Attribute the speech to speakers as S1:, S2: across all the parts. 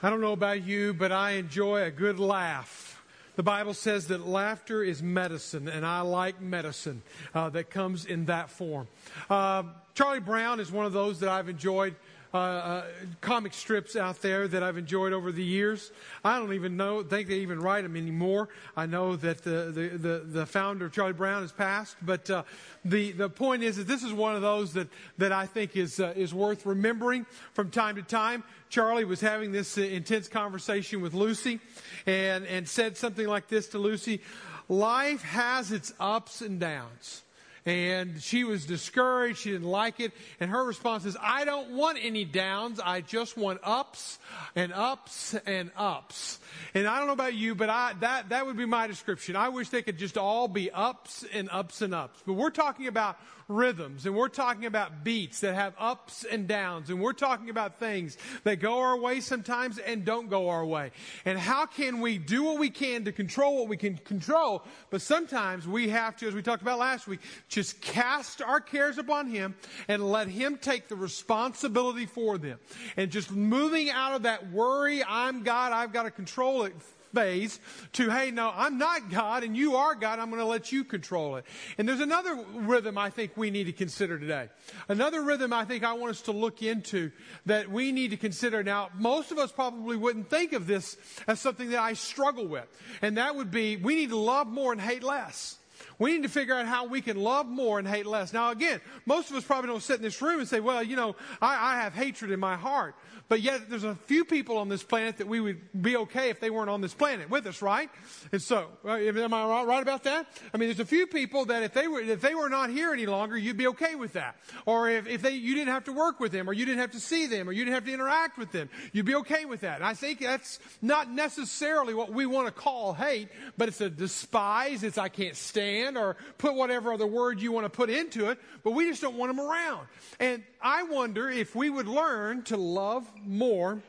S1: I don't know about you, but I enjoy a good laugh. The Bible says that laughter is medicine, and I like medicine uh, that comes in that form. Uh, Charlie Brown is one of those that I've enjoyed uh, uh, comic strips out there that I've enjoyed over the years. I don't even know, think they even write them anymore. I know that the, the, the, the founder of Charlie Brown has passed, but uh, the, the point is that this is one of those that, that I think is, uh, is worth remembering from time to time. Charlie was having this uh, intense conversation with Lucy and, and said something like this to Lucy Life has its ups and downs and she was discouraged. She didn't like it. And her response is, I don't want any downs. I just want ups and ups and ups. And I don't know about you, but I, that, that would be my description. I wish they could just all be ups and ups and ups. But we're talking about rhythms and we're talking about beats that have ups and downs and we're talking about things that go our way sometimes and don't go our way. And how can we do what we can to control what we can control? But sometimes we have to, as we talked about last week, just cast our cares upon Him and let Him take the responsibility for them. And just moving out of that worry, I'm God, I've got to control it phase to, hey, no, I'm not God and you are God. I'm going to let you control it. And there's another rhythm I think we need to consider today. Another rhythm I think I want us to look into that we need to consider. Now, most of us probably wouldn't think of this as something that I struggle with. And that would be we need to love more and hate less. We need to figure out how we can love more and hate less. Now, again, most of us probably don't sit in this room and say, well, you know, I, I have hatred in my heart. But yet, there's a few people on this planet that we would be okay if they weren't on this planet with us, right? And so, am I right about that? I mean, there's a few people that if they were if they were not here any longer, you'd be okay with that. Or if, if they you didn't have to work with them, or you didn't have to see them, or you didn't have to interact with them, you'd be okay with that. And I think that's not necessarily what we want to call hate, but it's a despise. It's I can't stand, or put whatever other word you want to put into it. But we just don't want them around. And I wonder if we would learn to love more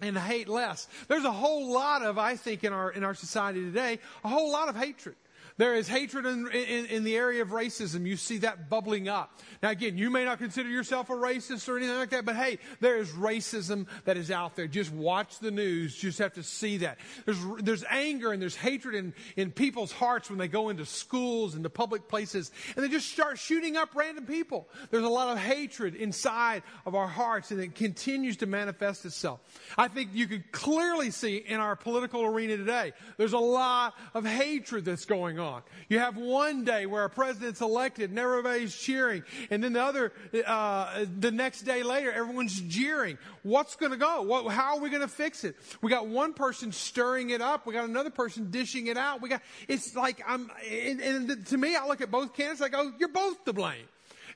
S1: and hate less. There's a whole lot of, I think, in our, in our society today, a whole lot of hatred. There is hatred in, in, in, the area of racism. You see that bubbling up. Now, again, you may not consider yourself a racist or anything like that, but hey, there is racism that is out there. Just watch the news. Just have to see that. There's, there's anger and there's hatred in, in people's hearts when they go into schools and to public places and they just start shooting up random people. There's a lot of hatred inside of our hearts and it continues to manifest itself. I think you could clearly see in our political arena today, there's a lot of hatred that's going on on. You have one day where a president's elected and everybody's cheering, and then the other, uh, the next day later, everyone's jeering. What's going to go? What, how are we going to fix it? We got one person stirring it up. We got another person dishing it out. We got, it's like I'm, and, and to me, I look at both candidates, I go, you're both to blame.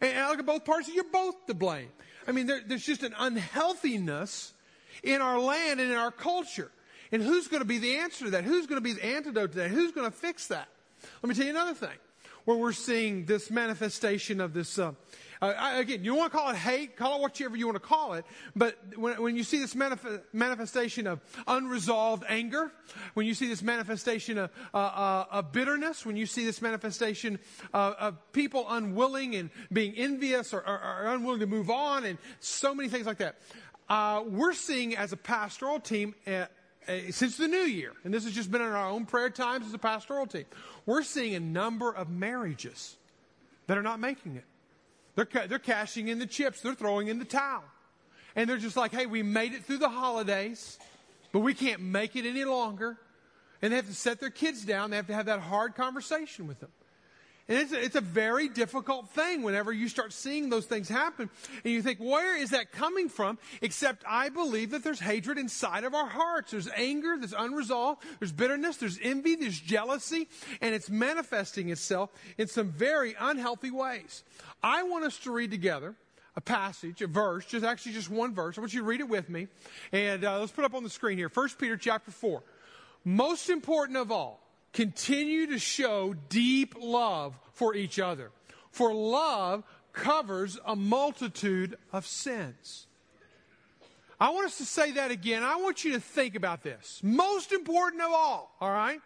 S1: And I look at both parties, you're both to blame. I mean, there, there's just an unhealthiness in our land and in our culture. And who's going to be the answer to that? Who's going to be the antidote to that? Who's going to fix that? Let me tell you another thing where we're seeing this manifestation of this. Uh, uh, again, you want to call it hate, call it whatever you want to call it, but when, when you see this manif- manifestation of unresolved anger, when you see this manifestation of, uh, uh of bitterness, when you see this manifestation of, of people unwilling and being envious or, or, or, unwilling to move on, and so many things like that, uh, we're seeing as a pastoral team uh, Uh, since the new year, and this has just been in our own prayer times as a pastoral team, we're seeing a number of marriages that are not making it. They're, they're cashing in the chips, they're throwing in the towel. And they're just like, hey, we made it through the holidays, but we can't make it any longer. And they have to set their kids down, they have to have that hard conversation with them. And it's a, it's a very difficult thing whenever you start seeing those things happen. And you think, where is that coming from? Except I believe that there's hatred inside of our hearts. There's anger, there's unresolved, there's bitterness, there's envy, there's jealousy, and it's manifesting itself in some very unhealthy ways. I want us to read together a passage, a verse, just actually just one verse. I want you to read it with me. And uh, let's put up on the screen here. 1 Peter chapter 4. Most important of all, continue to show deep love for each other. For love covers a multitude of sins. I want us to say that again. I want you to think about this. Most important of all, all right?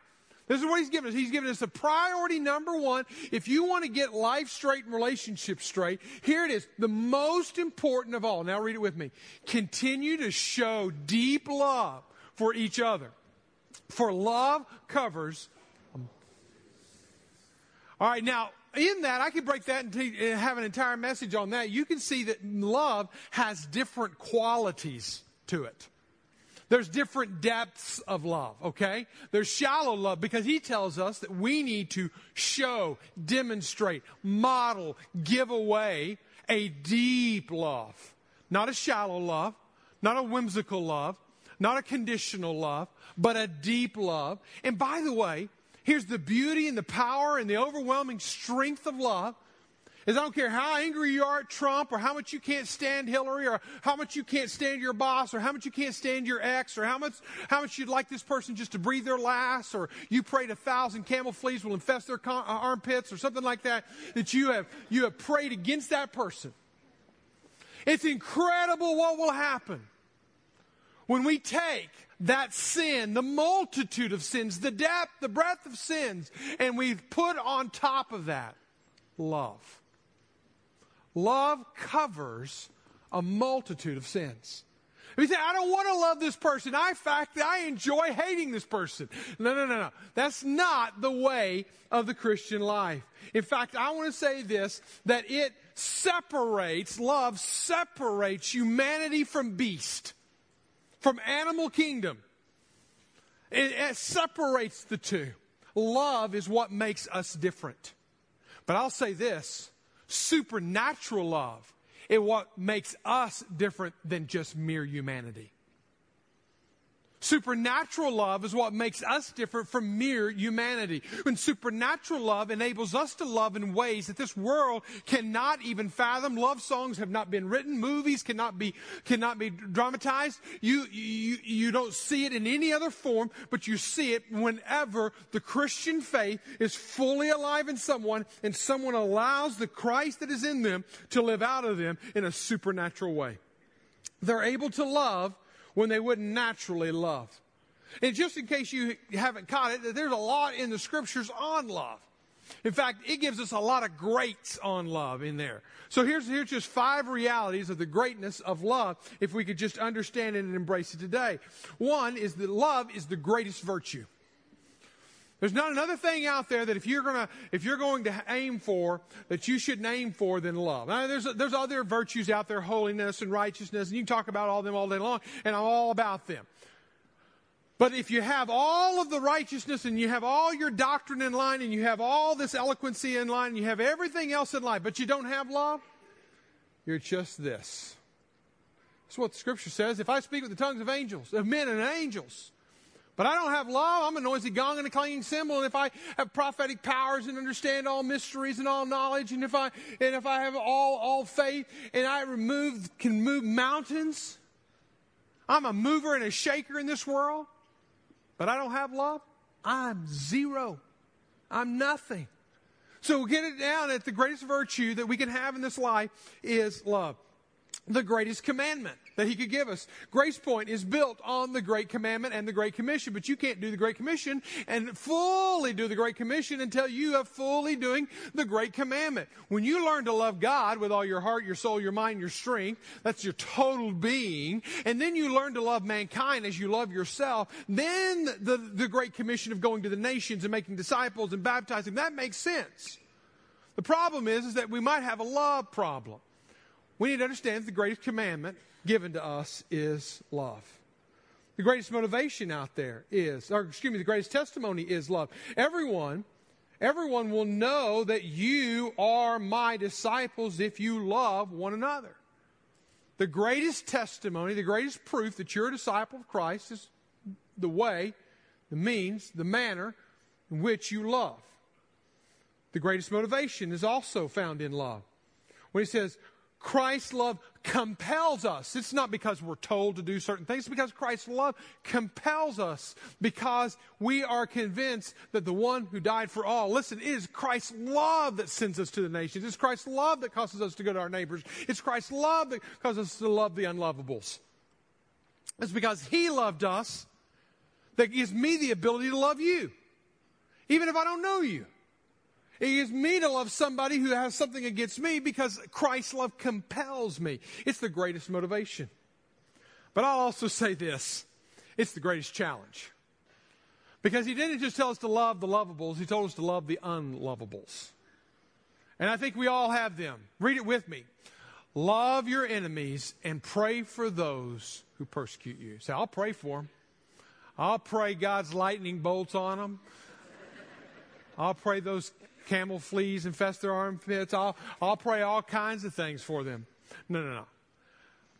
S1: This is what he's given us. He's given us the priority number one. If you want to get life straight and relationships straight, here it is. The most important of all. Now read it with me. Continue to show deep love for each other. For love covers. All right, now in that, I could break that and uh, have an entire message on that. You can see that love has different qualities to it. There's different depths of love, okay? There's shallow love because he tells us that we need to show, demonstrate, model, give away a deep love. Not a shallow love, not a whimsical love, not a conditional love, but a deep love. And by the way, here's the beauty and the power and the overwhelming strength of love is I don't care how angry you are at Trump or how much you can't stand Hillary or how much you can't stand your boss or how much you can't stand your ex or how much, how much you'd like this person just to breathe their last or you prayed a thousand camel fleas will infest their con- uh, armpits or something like that, that you have, you have prayed against that person. It's incredible what will happen when we take that sin, the multitude of sins, the depth, the breadth of sins, and we put on top of that love. Love covers a multitude of sins. If you say, I don't want to love this person. I, fact, I enjoy hating this person. No, no, no, no. That's not the way of the Christian life. In fact, I want to say this, that it separates, love separates humanity from beast, from animal kingdom. It, it separates the two. Love is what makes us different. But I'll say this, supernatural love is what makes us different than just mere humanity. Supernatural love is what makes us different from mere humanity. When supernatural love enables us to love in ways that this world cannot even fathom. Love songs have not been written. Movies cannot be, cannot be dramatized. You, you, you don't see it in any other form, but you see it whenever the Christian faith is fully alive in someone and someone allows the Christ that is in them to live out of them in a supernatural way. They're able to love when they wouldn't naturally love. And just in case you haven't caught it, there's a lot in the scriptures on love. In fact, it gives us a lot of greats on love in there. So here's, here's just five realities of the greatness of love if we could just understand it and embrace it today. One is that love is the greatest virtue. There's not another thing out there that if you're gonna, if you're going to aim for, that you should aim for than love. Now, there's, there's other virtues out there, holiness and righteousness, and you can talk about all them all day long, and I'm all about them. But if you have all of the righteousness and you have all your doctrine in line and you have all this eloquency in line and you have everything else in line, but you don't have love, you're just this. That's what the scripture says. If I speak with the tongues of angels, of men and angels, but I don't have love. I'm a noisy gong and a clanging cymbal. And if I have prophetic powers and understand all mysteries and all knowledge, and if I and if I have all all faith and I remove can move mountains, I'm a mover and a shaker in this world. But I don't have love. I'm zero. I'm nothing. So we'll get it down at the greatest virtue that we can have in this life is love the greatest commandment that he could give us. Grace Point is built on the Great Commandment and the Great Commission, but you can't do the Great Commission and fully do the Great Commission until you are fully doing the Great Commandment. When you learn to love God with all your heart, your soul, your mind, your strength, that's your total being, and then you learn to love mankind as you love yourself, then the, the Great Commission of going to the nations and making disciples and baptizing, that makes sense. The problem is, is that we might have a love problem we need to understand the greatest commandment given to us is love. The greatest motivation out there is, or excuse me, the greatest testimony is love. Everyone, everyone will know that you are my disciples if you love one another. The greatest testimony, the greatest proof that you're a disciple of Christ is the way, the means, the manner in which you love. The greatest motivation is also found in love. When he says, Christ's love compels us. It's not because we're told to do certain things, it's because Christ's love compels us because we are convinced that the one who died for all, listen, it is Christ's love that sends us to the nations. It's Christ's love that causes us to go to our neighbors. It's Christ's love that causes us to love the unlovables. It's because He loved us that gives me the ability to love you. even if I don't know you. It gives me to love somebody who has something against me because Christ's love compels me. It's the greatest motivation. But I'll also say this it's the greatest challenge. Because he didn't just tell us to love the lovables, he told us to love the unlovables. And I think we all have them. Read it with me. Love your enemies and pray for those who persecute you. Say, I'll pray for them. I'll pray God's lightning bolts on them. I'll pray those camel fleas infest their armpits. I'll, I'll pray all kinds of things for them. No, no, no.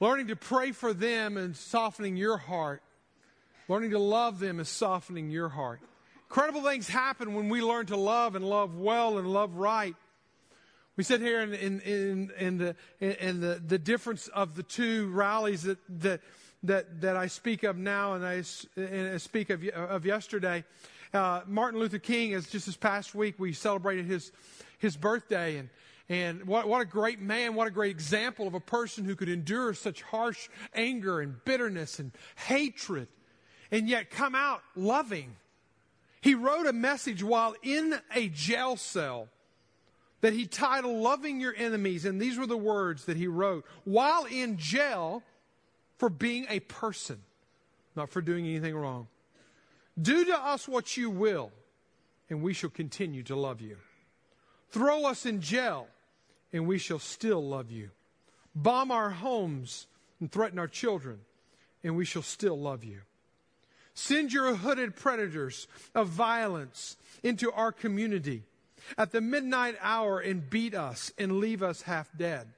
S1: Learning to pray for them and softening your heart. Learning to love them is softening your heart. Incredible things happen when we learn to love and love well and love right. We sit here in, in, in, in the, in the, the difference of the two rallies that, that, that, that I speak of now and I, and I speak of, of yesterday. Uh, Martin Luther King, as just this past week, we celebrated his, his birthday. And, and what, what a great man, what a great example of a person who could endure such harsh anger and bitterness and hatred and yet come out loving. He wrote a message while in a jail cell that he titled Loving Your Enemies. And these were the words that he wrote while in jail for being a person, not for doing anything wrong. Do to us what you will, and we shall continue to love you. Throw us in jail, and we shall still love you. Bomb our homes and threaten our children, and we shall still love you. Send your hooded predators of violence into our community at the midnight hour and beat us and leave us half dead,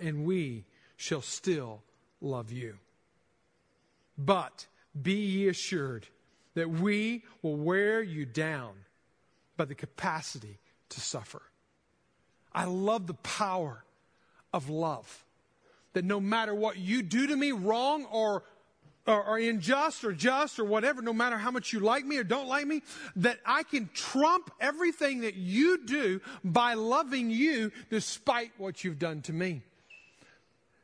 S1: and we shall still love you. But be ye assured that we will wear you down by the capacity to suffer. I love the power of love. That no matter what you do to me, wrong or, or, or, unjust or just or whatever, no matter how much you like me or don't like me, that I can trump everything that you do by loving you despite what you've done to me.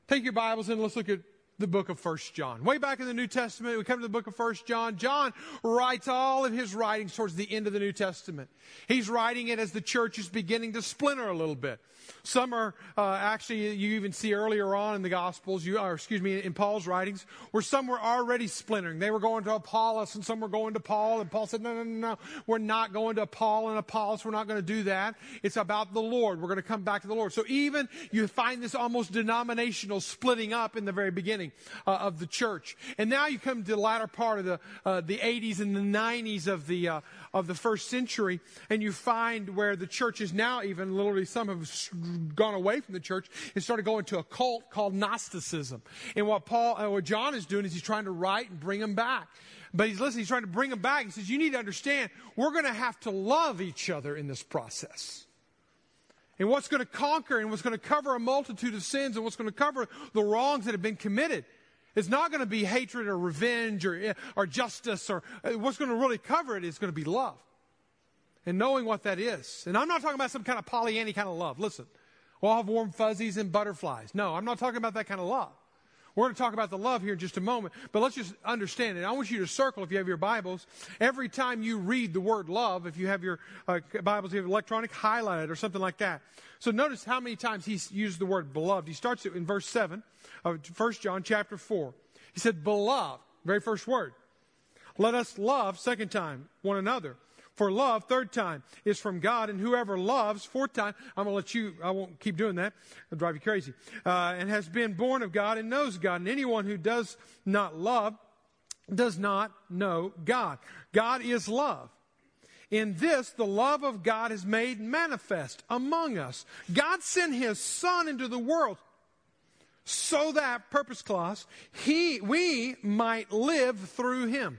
S1: Take your Bibles and let's look at the book of First John. Way back in the New Testament, we come to the book of First John. John writes all of his writings towards the end of the New Testament. He's writing it as the church is beginning to splinter a little bit. Some are uh, actually, you even see earlier on in the Gospels, you, or excuse me, in Paul's writings, where some were already splintering. They were going to Apollos and some were going to Paul, and Paul said, No, no, no, no, we're not going to Paul and Apollos. We're not going to do that. It's about the Lord. We're going to come back to the Lord. So even you find this almost denominational splitting up in the very beginning uh, of the church. And now you come to the latter part of the, uh, the 80s and the 90s of the, uh, of the first century, and you find where the church is now even literally some have gone away from the church and started going to a cult called Gnosticism. And what Paul, uh, what John is doing is he's trying to write and bring them back. But he's listening, he's trying to bring them back. He says, You need to understand, we're going to have to love each other in this process. And what's going to conquer and what's going to cover a multitude of sins and what's going to cover the wrongs that have been committed it's not going to be hatred or revenge or, or justice or uh, what's going to really cover it is going to be love. And knowing what that is. And I'm not talking about some kind of Pollyanny kind of love. Listen, we'll have warm fuzzies and butterflies. No, I'm not talking about that kind of love. We're going to talk about the love here in just a moment, but let's just understand it. I want you to circle, if you have your Bibles, every time you read the word love, if you have your uh, Bibles, you have electronic, highlight it or something like that. So notice how many times he's used the word beloved. He starts it in verse 7 of 1 John chapter 4. He said, beloved, very first word. Let us love, second time, one another. For love, third time, is from God, and whoever loves, fourth time, I'm going to let you, I won't keep doing that. It'll drive you crazy. Uh, and has been born of God and knows God. And anyone who does not love does not know God. God is love. In this, the love of God is made manifest among us. God sent His Son into the world so that, purpose clause, he, we might live through Him.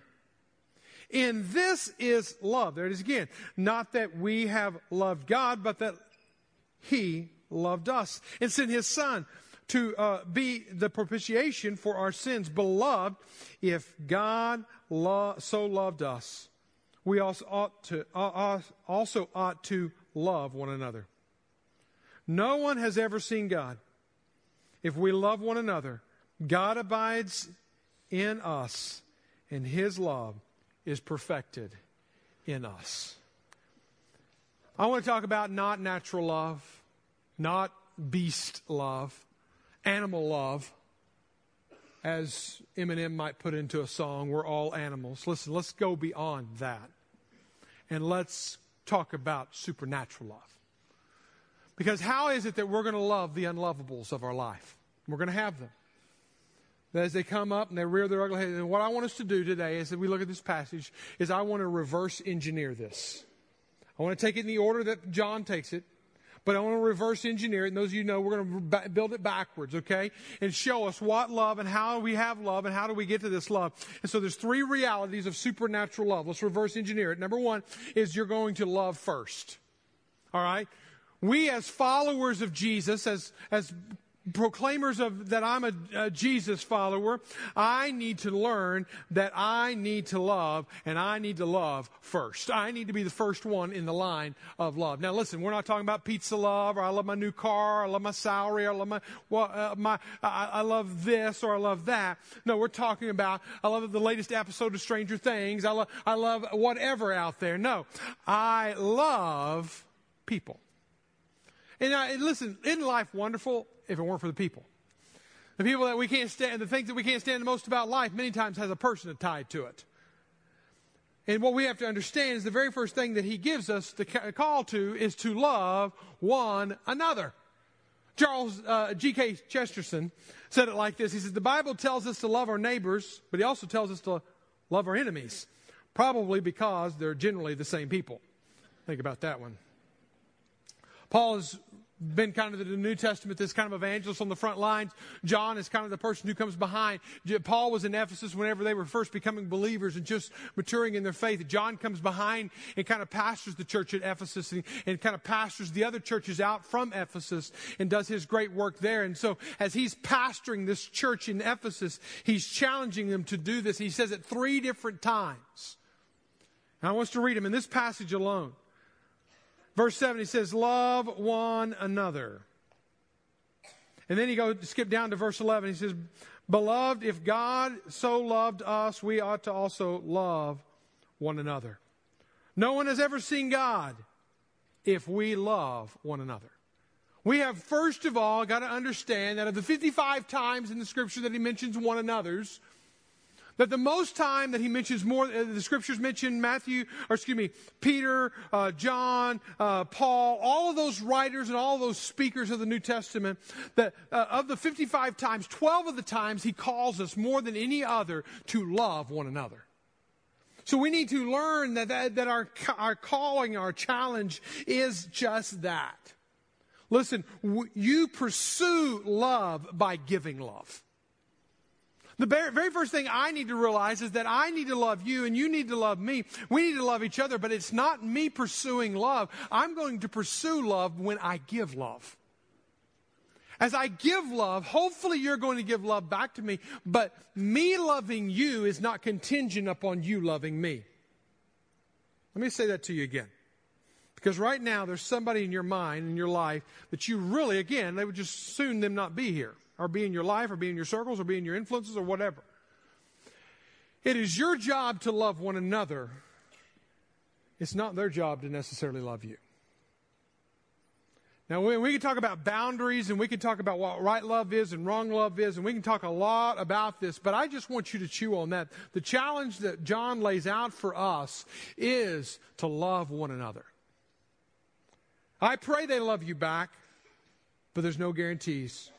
S1: In this is love. There it is again. Not that we have loved God, but that He loved us and sent His Son to uh, be the propitiation for our sins. Beloved, if God lo- so loved us, we also ought to uh, also ought to love one another. No one has ever seen God. If we love one another, God abides in us, and His love is perfected in us. I want to talk about not natural love, not beast love, animal love. As Eminem might put into a song, we're all animals. Listen, let's go beyond that. And let's talk about supernatural love. Because how is it that we're going to love the unlovables of our life? We're going to have them. As they come up and they rear their ugly head. And what I want us to do today, is as we look at this passage, is I want to reverse engineer this. I want to take it in the order that John takes it, but I want to reverse engineer it. And those of you know, we're going to build it backwards, okay? And show us what love and how we have love and how do we get to this love. And so there's three realities of supernatural love. Let's reverse engineer it. Number one is you're going to love first. All right? We as followers of Jesus, as, as proclaimers of that I'm a, a, Jesus follower, I need to learn that I need to love and I need to love first. I need to be the first one in the line of love. Now listen, we're not talking about pizza love or I love my new car, or I love my salary, or I love my, well, uh, my I, I, love this or I love that. No, we're talking about I love the latest episode of Stranger Things. I love, I love whatever out there. No, I love people. And I, listen, isn't life wonderful? If it weren't for the people. The people that we can't stand, the things that we can't stand the most about life, many times has a person tied to it. And what we have to understand is the very first thing that he gives us the call to is to love one another. Charles uh, G.K. Chesterton said it like this. He said, The Bible tells us to love our neighbors, but he also tells us to love our enemies, probably because they're generally the same people. Think about that one. Paul is been kind of the New Testament, this kind of evangelist on the front lines. John is kind of the person who comes behind. Paul was in Ephesus whenever they were first becoming believers and just maturing in their faith. John comes behind and kind of pastors the church at Ephesus and, and kind of pastors the other churches out from Ephesus and does his great work there. And so as he's pastoring this church in Ephesus, he's challenging them to do this. He says it three different times. And I want us to read them in this passage alone. Verse 7, he says, Love one another. And then he goes, skip down to verse 11. He says, Beloved, if God so loved us, we ought to also love one another. No one has ever seen God if we love one another. We have first of all got to understand that of the 55 times in the scripture that he mentions one another's, that the most time that he mentions more, uh, the scriptures mention Matthew, or excuse me, Peter, uh, John, uh, Paul, all of those writers and all those speakers of the New Testament, that uh, of the 55 times, 12 of the times he calls us more than any other to love one another. So we need to learn that, that, that our, our calling, our challenge is just that. Listen, w- you pursue love by giving love. The very first thing I need to realize is that I need to love you and you need to love me. We need to love each other, but it's not me pursuing love. I'm going to pursue love when I give love. As I give love, hopefully you're going to give love back to me, but me loving you is not contingent upon you loving me. Let me say that to you again. Because right now there's somebody in your mind, in your life, that you really, again, they would just soon them not be here or be in your life or be in your circles or be in your influences or whatever. It is your job to love one another. It's not their job to necessarily love you. Now, we, we can talk about boundaries and we can talk about what right love is and wrong love is, and we can talk a lot about this, but I just want you to chew on that. The challenge that John lays out for us is to love one another. I pray they love you back, but there's no guarantees.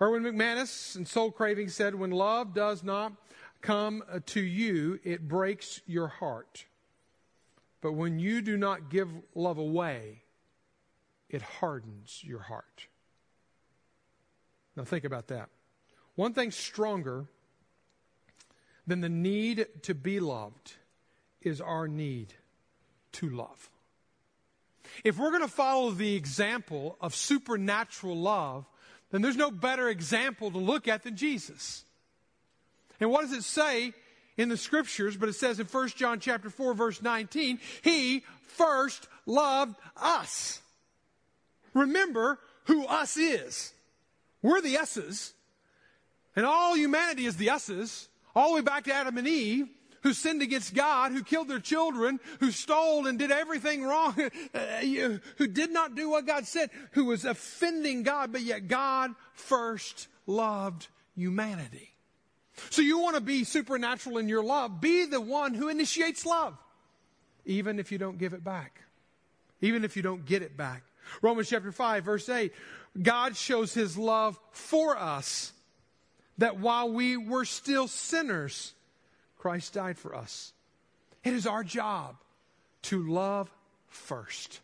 S1: Erwin McManus in Soul Craving said, When love does not come uh, to you, it breaks your heart. But when you do not give love away, it hardens your heart. Now, think about that. One thing stronger than the need to be loved is our need to love. If we're going to follow the example of supernatural love, then there's no better example to look at than Jesus. And what does it say in the scriptures? But it says in 1 John chapter 4 verse 19, he first loved us. Remember who us is. We're the us's. And all humanity is the us's. All the way back to Adam and Eve, who sinned against God, who killed their children, who stole and did everything wrong, uh, who did not do what God said, who was offending God, but yet God first loved humanity. So you want to be supernatural in your love, be the one who initiates love, even if you don't give it back, even if you don't get it back. Romans chapter 5, verse 8 God shows his love for us that while we were still sinners, Christ died for us. It is our job to love first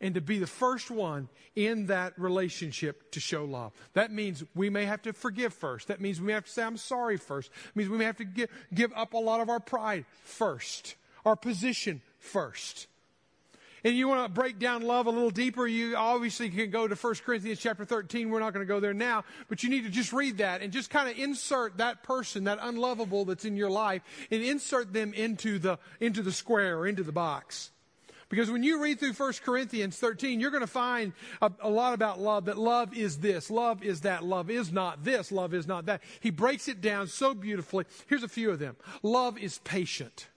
S1: and to be the first one in that relationship to show love. That means we may have to forgive first. That means we may have to say, I'm sorry first. It means we may have to give, give up a lot of our pride first, our position first and you want to break down love a little deeper, you obviously can go to 1 Corinthians chapter 13. We're not going to go there now, but you need to just read that and just kind of insert that person, that unlovable that's in your life, and insert them into the, into the square or into the box. Because when you read through 1 Corinthians 13, you're going to find a, a, lot about love, that love is this, love is that, love is not this, love is not that. He breaks it down so beautifully. Here's a few of them. Love is patient.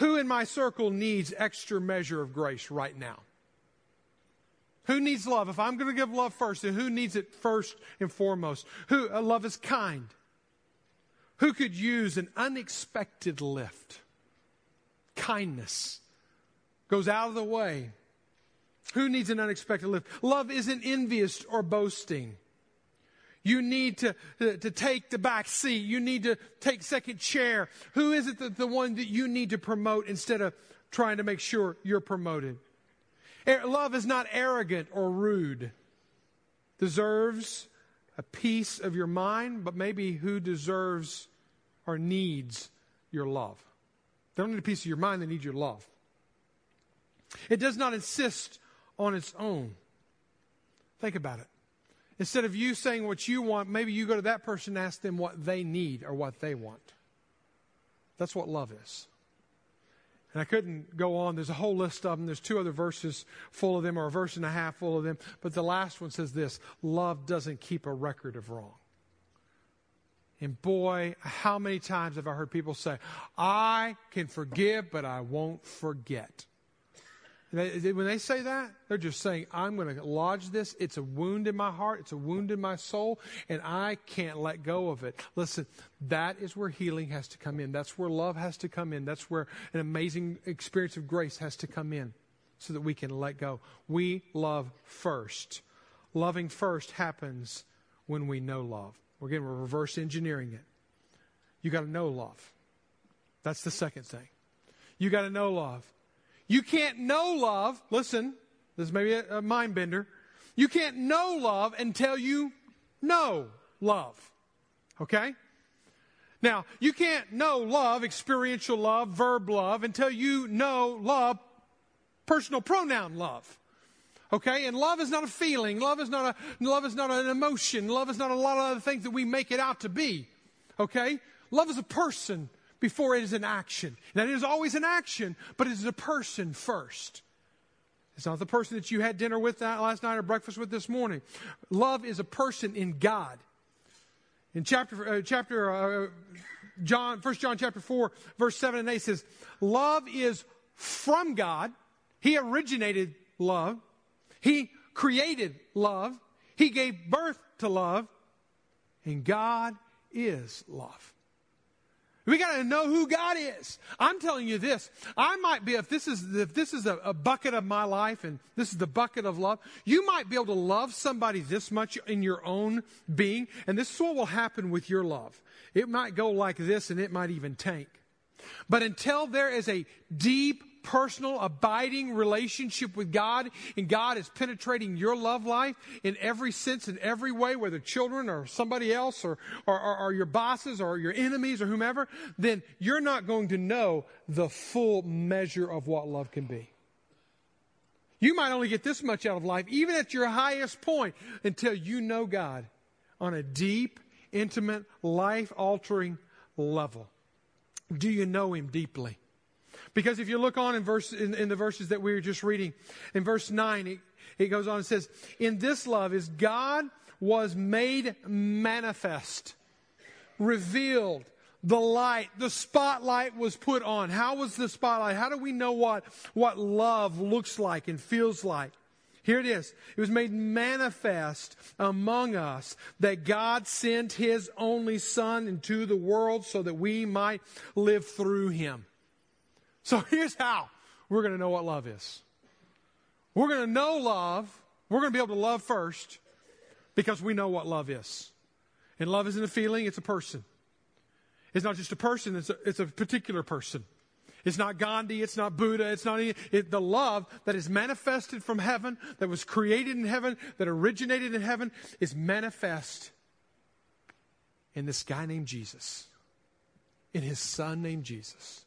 S1: Who in my circle needs extra measure of grace right now? Who needs love? If I'm going to give love first, then who needs it first and foremost? Who uh, love is kind. Who could use an unexpected lift? Kindness goes out of the way. Who needs an unexpected lift? Love isn't envious or boasting. You need to, to, to, take the back seat. You need to take second chair. Who is it that the one that you need to promote instead of trying to make sure you're promoted? Er, love is not arrogant or rude. Deserves a piece of your mind, but maybe who deserves or needs your love. They don't need a piece of your mind, they need your love. It does not insist on its own. Think about it. Instead of you saying what you want, maybe you go to that person and ask them what they need or what they want. That's what love is. And I couldn't go on. There's a whole list of them. There's two other verses full of them, or a verse and a half full of them. But the last one says this Love doesn't keep a record of wrong. And boy, how many times have I heard people say, I can forgive, but I won't forget. When they say that, they're just saying, I'm going to lodge this. It's a wound in my heart. It's a wound in my soul, and I can't let go of it. Listen, that is where healing has to come in. That's where love has to come in. That's where an amazing experience of grace has to come in so that we can let go. We love first. Loving first happens when we know love. We're we're reverse engineering it. You got to know love. That's the second thing. You got to know love. You can't know love. Listen, this is maybe a, a mind bender. You can't know love until you know love. Okay? Now, you can't know love, experiential love, verb love, until you know love, personal pronoun love. Okay? And love is not a feeling. Love is not a, love is not an emotion. Love is not a lot of other things that we make it out to be. Okay? Love is a person before it is an action. Now, it is always an action, but it is a person first. It's not the person that you had dinner with last night or breakfast with this morning. Love is a person in God. In chapter, uh, chapter uh, John, 1 John chapter 4, verse 7 and 8 says, Love is from God. He originated love. He created love. He gave birth to love. And God is love. We got to know who God is. I'm telling you this. I might be, if this is, if this is a, a, bucket of my life and this is the bucket of love, you might be able to love somebody this much in your own being. And this is what will happen with your love. It might go like this and it might even tank. But until there is a deep personal, abiding relationship with God, and God is penetrating your love life in every sense, in every way, whether children or somebody else or, or, or, or your bosses or your enemies or whomever, then you're not going to know the full measure of what love can be. You might only get this much out of life, even at your highest point, until you know God on a deep, intimate, life altering level. Do you know Him deeply? Because if you look on in, verse, in, in the verses that we were just reading, in verse 9, it, it goes on and says, In this love is God was made manifest, revealed, the light, the spotlight was put on. How was the spotlight? How do we know what, what love looks like and feels like? Here it is. It was made manifest among us that God sent his only son into the world so that we might live through him. So here's how we're going to know what love is. We're going to know love. We're going to be able to love first because we know what love is. And love isn't a feeling, it's a person. It's not just a person, it's a, it's a particular person. It's not Gandhi, it's not Buddha, it's not any, it, the love that is manifested from heaven, that was created in heaven, that originated in heaven, is manifest in this guy named Jesus, in his son named Jesus.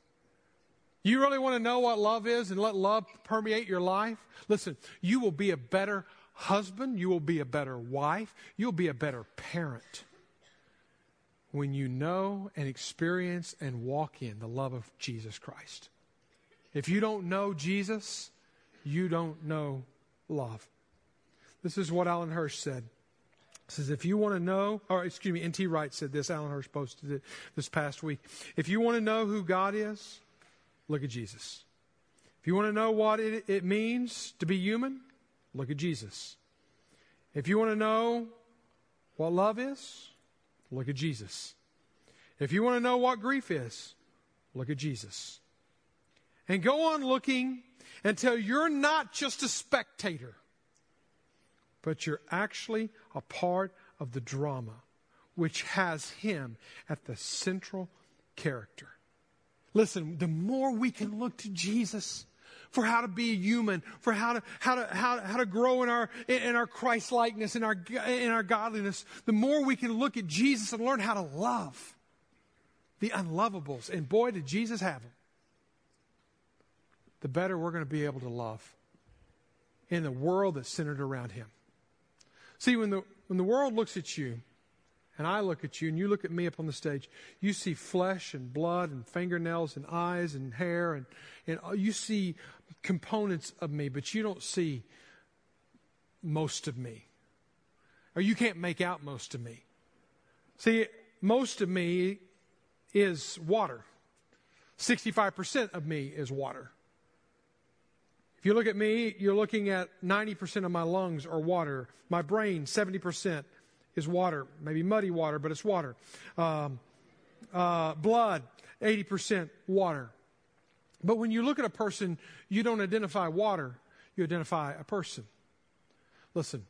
S1: You really want to know what love is and let love permeate your life? Listen, you will be a better husband, you will be a better wife, you'll be a better parent when you know and experience and walk in the love of Jesus Christ. If you don't know Jesus, you don't know love. This is what Alan Hirsch said. He says, if you want to know, or excuse me, N.T. Wright said this, Alan Hirsch posted it this past week. If you want to know who God is, look at Jesus. If you want to know what it, it means to be human, look at Jesus. If you want to know what love is, Look at Jesus. If you want to know what grief is, look at Jesus. And go on looking until you're not just a spectator, but you're actually a part of the drama, which has Him at the central character. Listen, the more we can look to Jesus, for how to be human, for how to, how to, how, how to grow in our, in our Christ likeness, in our, in our godliness, the more we can look at Jesus and learn how to love the unlovables. And boy, did Jesus have them. The better we're going to be able to love in the world that's centered around Him. See, when the, when the world looks at you, and I look at you and you look at me up on the stage, you see flesh and blood and fingernails and eyes and hair and, and you see components of me, but you don't see most of me. Or you can't make out most of me. See, most of me is water. 65% of me is water. If you look at me, you're looking at 90% of my lungs are water. My brain, 70% is water. Maybe muddy water, but it's water. Um, uh, blood, 80% water. But when you look at a person, you don't identify water, you identify a person. Listen,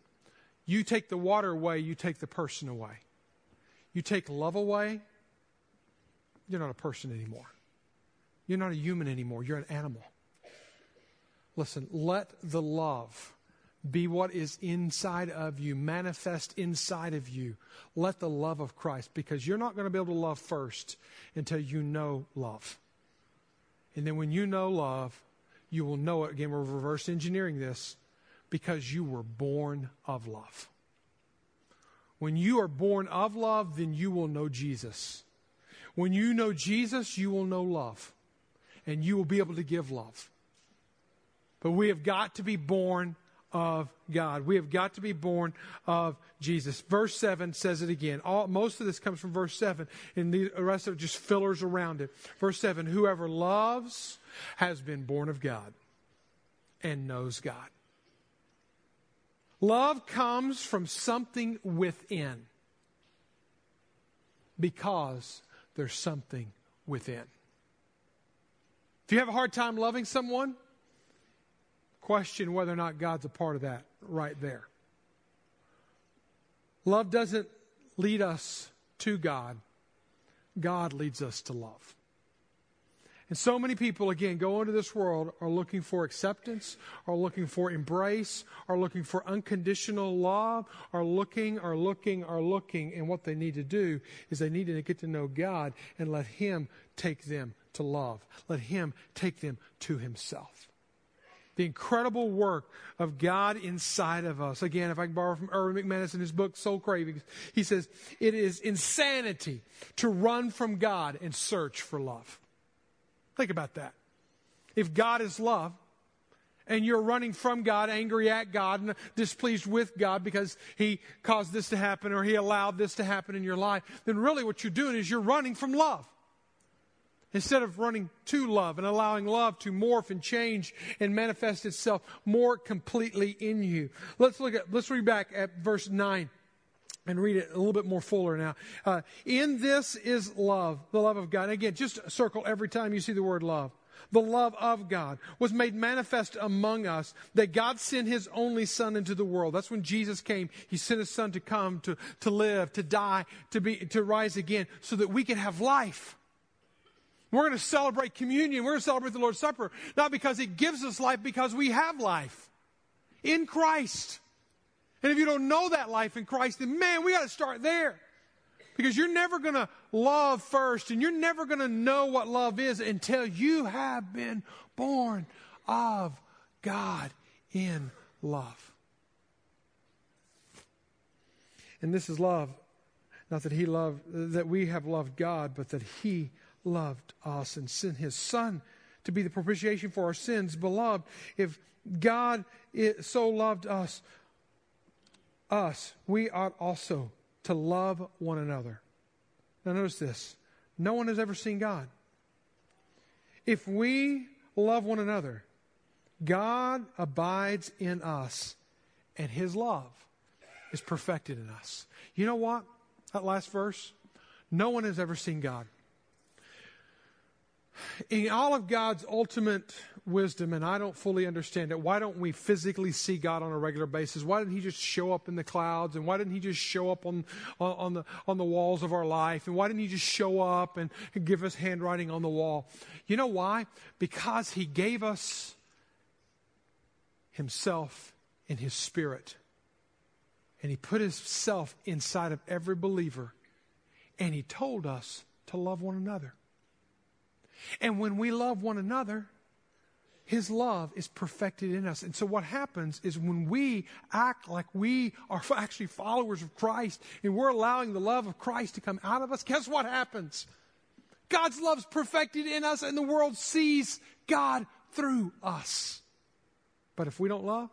S1: you take the water away, you take the person away. You take love away, you're not a person anymore. You're not a human anymore, you're an animal. Listen, let the love be what is inside of you, manifest inside of you. Let the love of Christ, because you're not going to be able to love first until you know love. And then when you know love, you will know it. Again, we're reverse engineering this because you were born of love. When you are born of love, then you will know Jesus. When you know Jesus, you will know love. And you will be able to give love. But we have got to be born of God. We have got to be born of Jesus. Verse 7 says it again. All, most of this comes from verse 7, and the rest of it just fillers around it. Verse 7 Whoever loves has been born of God and knows God. Love comes from something within because there's something within. If you have a hard time loving someone, question whether or not God's a part of that right there. Love doesn't lead us to God, God leads us to love. And so many people, again, go into this world are looking for acceptance, are looking for embrace, are looking for unconditional love, are looking, are looking, are looking. And what they need to do is they need to get to know God and let Him take them to love. Let Him take them to Himself the incredible work of God inside of us. Again, if I can borrow from Erwin McManus in his book, Soul Cravings, he says, it is insanity to run from God and search for love. Think about that. If God is love, and you're running from God, angry at God, and displeased with God because He caused this to happen or He allowed this to happen in your life, then really what you're doing is you're running from love. Instead of running to love and allowing love to morph and change and manifest itself more completely in you. Let's look at, let's read back at verse 9 and read it a little bit more fuller now. Uh, in this is love, the love of God. again, just circle every time you see the word love. The love of God was made manifest among us that God sent his only son into the world. That's when Jesus came. He sent his son to come, to, to live, to die, to be, to rise again so that we could have life. We're going to celebrate communion. We're going to celebrate the Lord's Supper, not because it gives us life, because we have life in Christ. And if you don't know that life in Christ, then man, we got to start there. Because you're never going to love first, and you're never going to know what love is until you have been born of God in love. And this is love. Not that he loved, that we have loved God, but that he loved us and sent his son to be the propitiation for our sins. Beloved, if God so loved us, us, we ought also to love one another. Now notice this. No one has ever seen God. If we love one another, God abides in us and his love is perfected in us. You know what? That last verse, no one has ever seen God in all of God's ultimate wisdom, and I don't fully understand it, why don't we physically see God on a regular basis? Why didn't He just show up in the clouds? And why didn't He just show up on, on, the, on the walls of our life? And why didn't He just show up and give us handwriting on the wall? You know why? Because He gave us Himself in His Spirit. And He put Himself inside of every believer. And He told us to love one another. And when we love one another, his love is perfected in us. And so what happens is when we act like we are actually followers of Christ and we're allowing the love of Christ to come out of us, guess what happens? God's love's perfected in us and the world sees God through us. But if we don't love,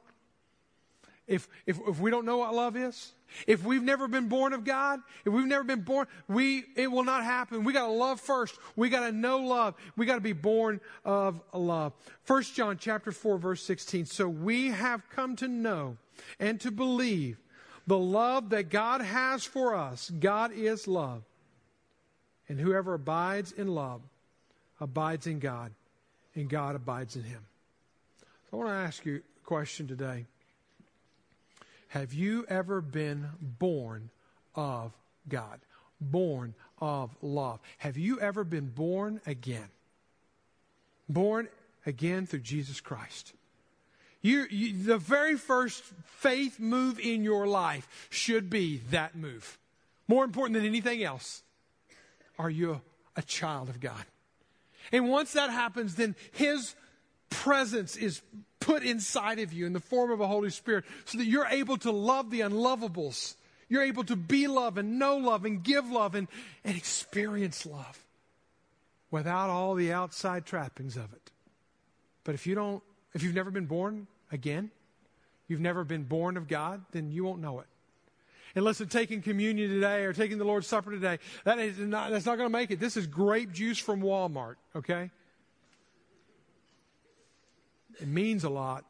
S1: if, if, if we don't know what love is, if we've never been born of God, if we've never been born, we, it will not happen. We got to love first. We got to know love. We got to be born of love. First John chapter 4 verse 16. So we have come to know and to believe the love that God has for us. God is love. And whoever abides in love abides in God, and God abides in him. So I want to ask you a question today. Have you ever been born of God? Born of love. Have you ever been born again? Born again through Jesus Christ. You, you, the very first faith move in your life should be that move. More important than anything else. Are you a child of God? And once that happens, then His presence is put inside of you in the form of a Holy Spirit so that you're able to love the unlovables. You're able to be love and know love and give love and, and experience love without all the outside trappings of it. But if you don't, if you've never been born again, you've never been born of God, then you won't know it. And listen, taking communion today or taking the Lord's Supper today, that is not, that's not going to make it. This is grape juice from Walmart, okay? It means a lot,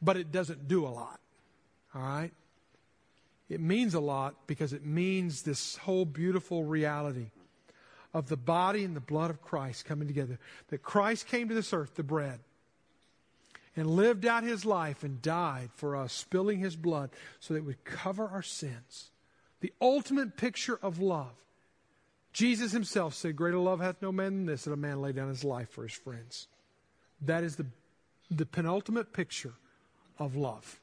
S1: but it doesn't do a lot. All right? It means a lot because it means this whole beautiful reality of the body and the blood of Christ coming together. That Christ came to this earth, the bread, and lived out his life and died for us, spilling his blood so that it would cover our sins. The ultimate picture of love. Jesus himself said, Greater love hath no man than this, that a man lay down his life for his friends. That is the the penultimate picture of love.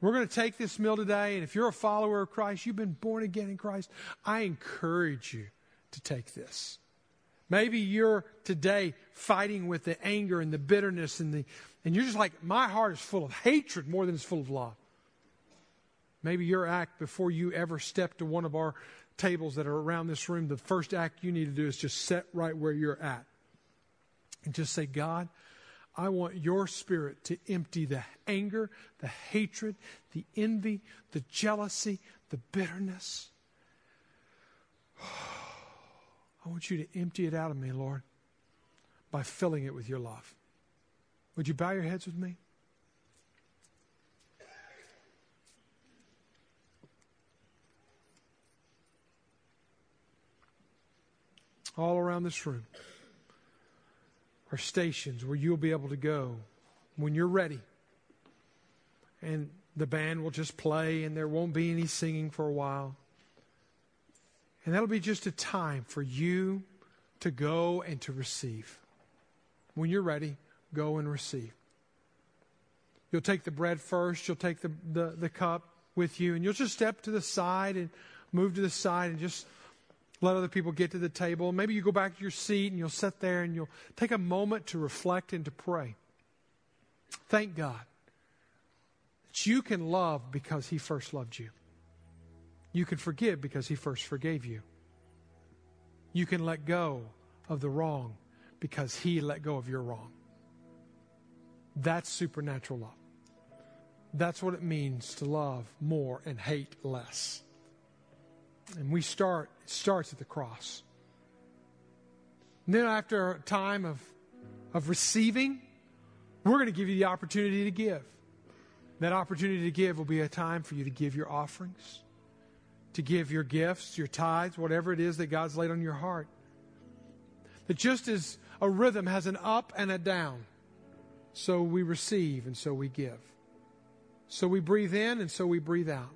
S1: We're going to take this meal today, and if you're a follower of Christ, you've been born again in Christ, I encourage you to take this. Maybe you're today fighting with the anger and the bitterness and the and you're just like, my heart is full of hatred more than it's full of love. Maybe your act before you ever step to one of our tables that are around this room, the first act you need to do is just sit right where you're at. And just say, God, I want your spirit to empty the anger, the hatred, the envy, the jealousy, the bitterness. I want you to empty it out of me, Lord, by filling it with your love. Would you bow your heads with me? All around this room are stations where you'll be able to go when you're ready. And the band will just play, and there won't be any singing for a while. And that'll be just a time for you to go and to receive. When you're ready, go and receive. You'll take the bread first, you'll take the, the, the cup with you, and you'll just step to the side and move to the side and just let other people get to the table. Maybe you go back to your seat and you'll sit there and you'll take a moment to reflect and to pray. Thank God that you can love because He first loved you. You can forgive because He first forgave you. You can let go of the wrong because He let go of your wrong. That's supernatural love. That's what it means to love more and hate less. And we start, it starts at the cross. And then after a time of, of receiving, we're going to give you the opportunity to give. That opportunity to give will be a time for you to give your offerings, to give your gifts, your tithes, whatever it is that God's laid on your heart. That just as a rhythm has an up and a down, so we receive and so we give. So we breathe in and so we breathe out.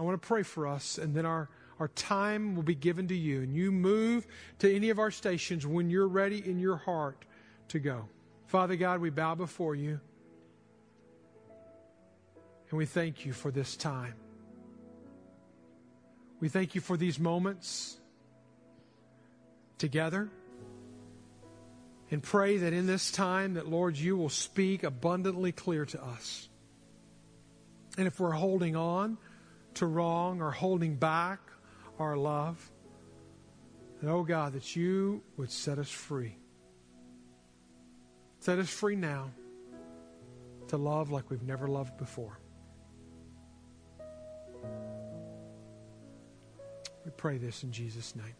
S1: I want to pray for us, and then our, our time will be given to you. And you move to any of our stations when you're ready in your heart to go. Father God, we bow before you. And we thank you for this time. We thank you for these moments together. And pray that in this time that Lord you will speak abundantly clear to us. And if we're holding on to wrong or holding back our love, And oh God, that you would set us free. Set us free now to love like we've never loved before. We pray this in Jesus' name.